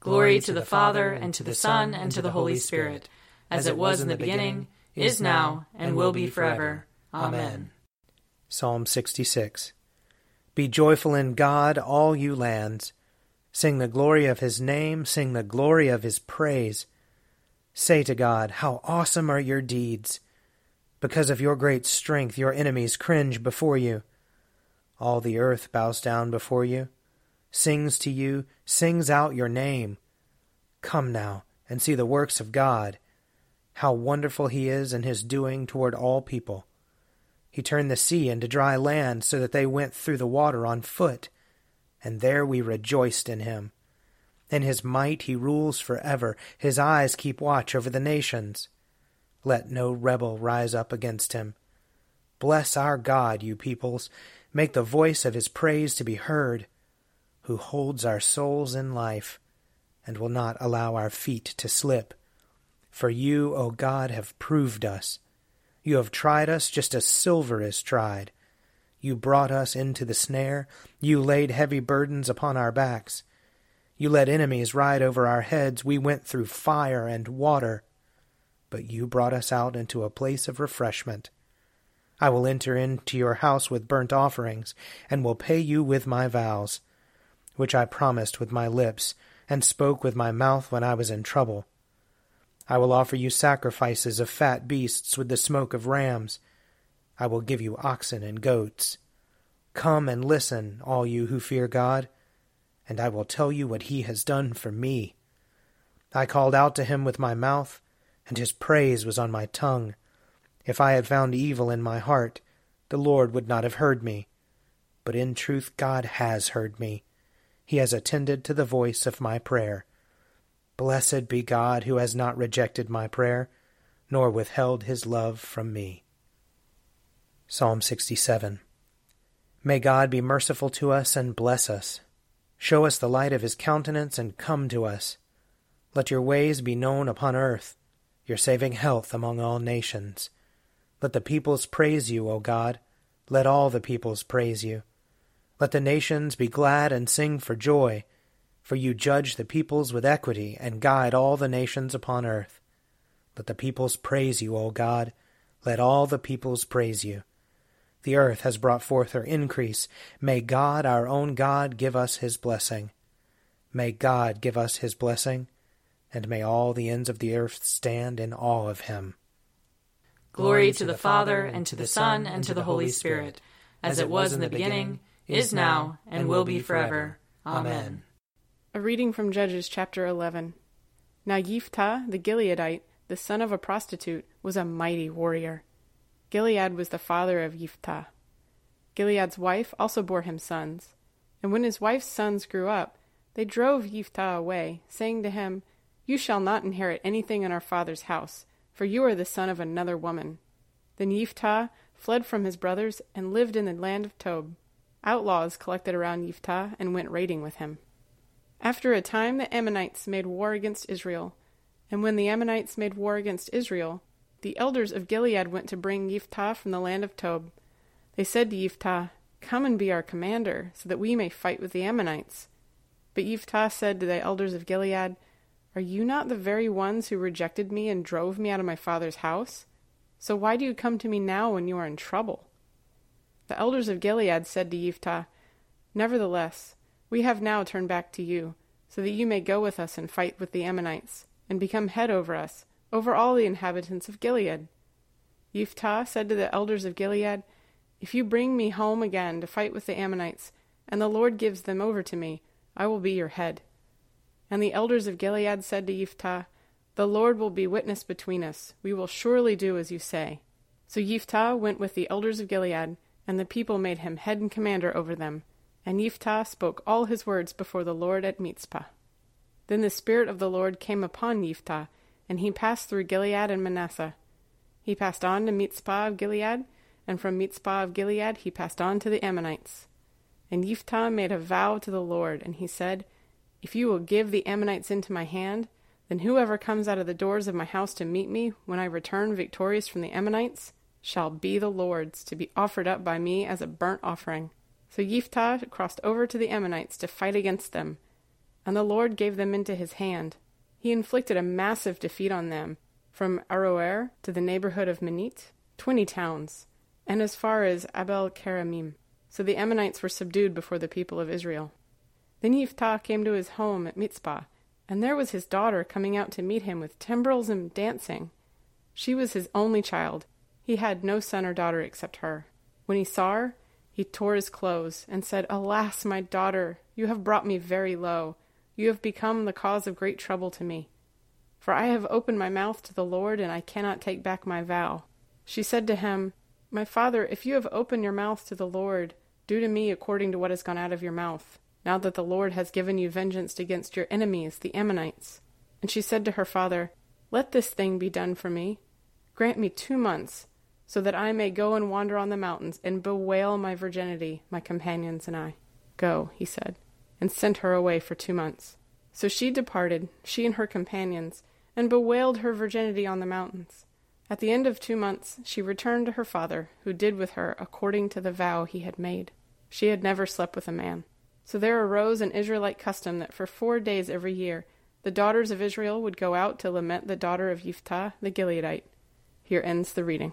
Glory to the Father, and to the Son, and to the Holy Spirit, as it was in the beginning, is now, and will be forever. Amen. Psalm 66 Be joyful in God, all you lands. Sing the glory of his name, sing the glory of his praise. Say to God, How awesome are your deeds! Because of your great strength, your enemies cringe before you. All the earth bows down before you sings to you, sings out your name. Come now and see the works of God, how wonderful he is in his doing toward all people. He turned the sea into dry land so that they went through the water on foot, and there we rejoiced in him. In his might he rules forever, his eyes keep watch over the nations. Let no rebel rise up against him. Bless our God, you peoples, make the voice of his praise to be heard who holds our souls in life and will not allow our feet to slip. For you, O God, have proved us. You have tried us just as silver is tried. You brought us into the snare. You laid heavy burdens upon our backs. You let enemies ride over our heads. We went through fire and water. But you brought us out into a place of refreshment. I will enter into your house with burnt offerings, and will pay you with my vows which I promised with my lips, and spoke with my mouth when I was in trouble. I will offer you sacrifices of fat beasts with the smoke of rams. I will give you oxen and goats. Come and listen, all you who fear God, and I will tell you what he has done for me. I called out to him with my mouth, and his praise was on my tongue. If I had found evil in my heart, the Lord would not have heard me. But in truth God has heard me he has attended to the voice of my prayer. Blessed be God who has not rejected my prayer, nor withheld his love from me. Psalm 67 May God be merciful to us and bless us. Show us the light of his countenance and come to us. Let your ways be known upon earth, your saving health among all nations. Let the peoples praise you, O God. Let all the peoples praise you. Let the nations be glad and sing for joy, for you judge the peoples with equity and guide all the nations upon earth. Let the peoples praise you, O God. Let all the peoples praise you. The earth has brought forth her increase. May God, our own God, give us his blessing. May God give us his blessing, and may all the ends of the earth stand in awe of him. Glory to the Father, and to the Son, and to the Holy Spirit, as it was in the beginning is now, and will be forever. Amen. A reading from Judges chapter 11. Now Yiphtah the Gileadite, the son of a prostitute, was a mighty warrior. Gilead was the father of Yiphtah. Gilead's wife also bore him sons. And when his wife's sons grew up, they drove Yiphtah away, saying to him, You shall not inherit anything in our father's house, for you are the son of another woman. Then Yiphtah fled from his brothers and lived in the land of Tob. Outlaws collected around Yiftah and went raiding with him. After a time, the Ammonites made war against Israel. And when the Ammonites made war against Israel, the elders of Gilead went to bring Yiftah from the land of Tob. They said to Yiftah, Come and be our commander, so that we may fight with the Ammonites. But Yiftah said to the elders of Gilead, Are you not the very ones who rejected me and drove me out of my father's house? So why do you come to me now when you are in trouble? The elders of Gilead said to Yiphtah, Nevertheless, we have now turned back to you. so that you may go with us and fight with the Ammonites, and become head over us, over all the inhabitants of Gilead. Yiphtah said to the elders of Gilead, If you bring me home again to fight with the Ammonites, and the Lord gives them over to me, I will be your head. And the elders of Gilead said to Yiphtah, The Lord will be witness between us. We will surely do as you say. So Yiphtah went with the elders of Gilead, and the people made him head and commander over them. And Yiphtah spoke all his words before the Lord at Mizpah. Then the Spirit of the Lord came upon Yiphtah, and he passed through Gilead and Manasseh. He passed on to Mizpah of Gilead, and from Mizpah of Gilead he passed on to the Ammonites. And Yiphtah made a vow to the Lord, and he said, If you will give the Ammonites into my hand, then whoever comes out of the doors of my house to meet me when I return victorious from the Ammonites, shall be the Lord's, to be offered up by me as a burnt offering. So Yiftah crossed over to the Ammonites to fight against them, and the Lord gave them into his hand. He inflicted a massive defeat on them, from Aroer to the neighborhood of Minnith, twenty towns, and as far as Abel Keramim. So the Ammonites were subdued before the people of Israel. Then Yiftah came to his home at Mizpah, and there was his daughter coming out to meet him with timbrels and dancing. She was his only child, he had no son or daughter except her. When he saw her, he tore his clothes and said, Alas, my daughter, you have brought me very low. You have become the cause of great trouble to me. For I have opened my mouth to the Lord, and I cannot take back my vow. She said to him, My father, if you have opened your mouth to the Lord, do to me according to what has gone out of your mouth, now that the Lord has given you vengeance against your enemies, the Ammonites. And she said to her father, Let this thing be done for me. Grant me two months, so that I may go and wander on the mountains and bewail my virginity, my companions and I. Go, he said, and sent her away for two months. So she departed, she and her companions, and bewailed her virginity on the mountains. At the end of two months, she returned to her father, who did with her according to the vow he had made. She had never slept with a man. So there arose an Israelite custom that for four days every year the daughters of Israel would go out to lament the daughter of Yiphtah the Gileadite. Here ends the reading.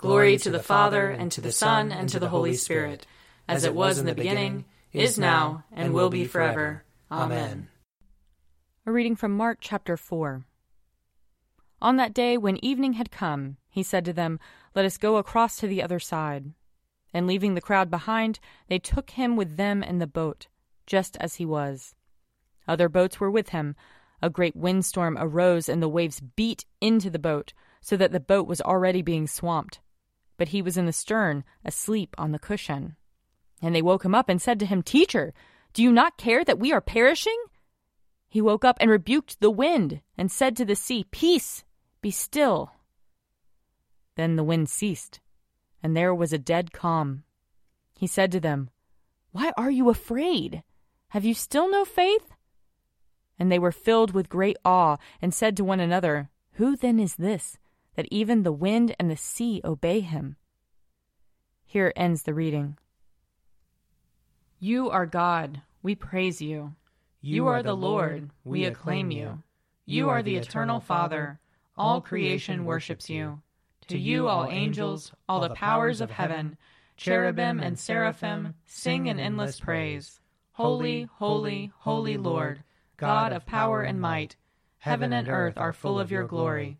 Glory to the Father, and to the Son, and to the Holy Spirit, as it was in the beginning, is now, and will be forever. Amen. A reading from Mark chapter 4. On that day, when evening had come, he said to them, Let us go across to the other side. And leaving the crowd behind, they took him with them in the boat, just as he was. Other boats were with him. A great windstorm arose, and the waves beat into the boat, so that the boat was already being swamped but he was in the stern, asleep on the cushion. And they woke him up and said to him, Teacher, do you not care that we are perishing? He woke up and rebuked the wind and said to the sea, Peace, be still. Then the wind ceased, and there was a dead calm. He said to them, Why are you afraid? Have you still no faith? And they were filled with great awe and said to one another, Who then is this? That even the wind and the sea obey him. Here ends the reading. You are God, we praise you. You are the Lord, we acclaim you. You are the eternal Father, all creation worships you. To you, all angels, all the powers of heaven, cherubim and seraphim, sing an endless praise. Holy, holy, holy Lord, God of power and might, heaven and earth are full of your glory.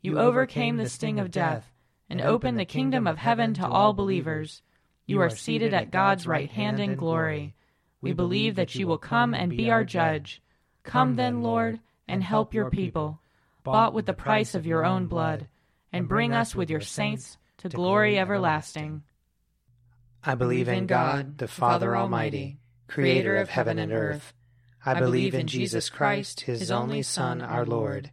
You overcame the sting of death and opened the kingdom of heaven to all believers. You are seated at God's right hand in glory. We believe that you will come and be our judge. Come then, Lord, and help your people, bought with the price of your own blood, and bring us with your saints to glory everlasting. I believe in God, the Father Almighty, creator of heaven and earth. I believe in Jesus Christ, his only Son, our Lord.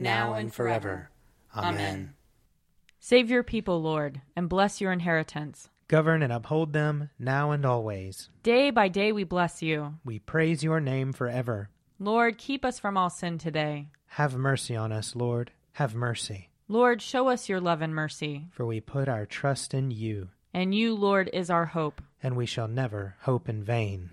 now and forever. Amen. Save your people, Lord, and bless your inheritance. Govern and uphold them now and always. Day by day we bless you. We praise your name forever. Lord, keep us from all sin today. Have mercy on us, Lord. Have mercy. Lord, show us your love and mercy. For we put our trust in you. And you, Lord, is our hope. And we shall never hope in vain.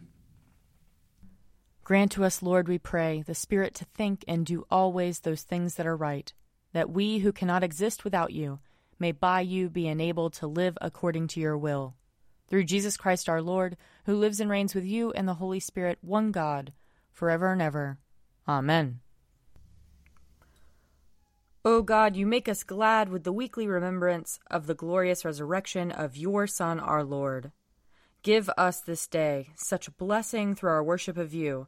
Grant to us, Lord, we pray, the Spirit to think and do always those things that are right, that we who cannot exist without you may by you be enabled to live according to your will. Through Jesus Christ our Lord, who lives and reigns with you and the Holy Spirit, one God, forever and ever. Amen. O God, you make us glad with the weekly remembrance of the glorious resurrection of your Son, our Lord. Give us this day such blessing through our worship of you,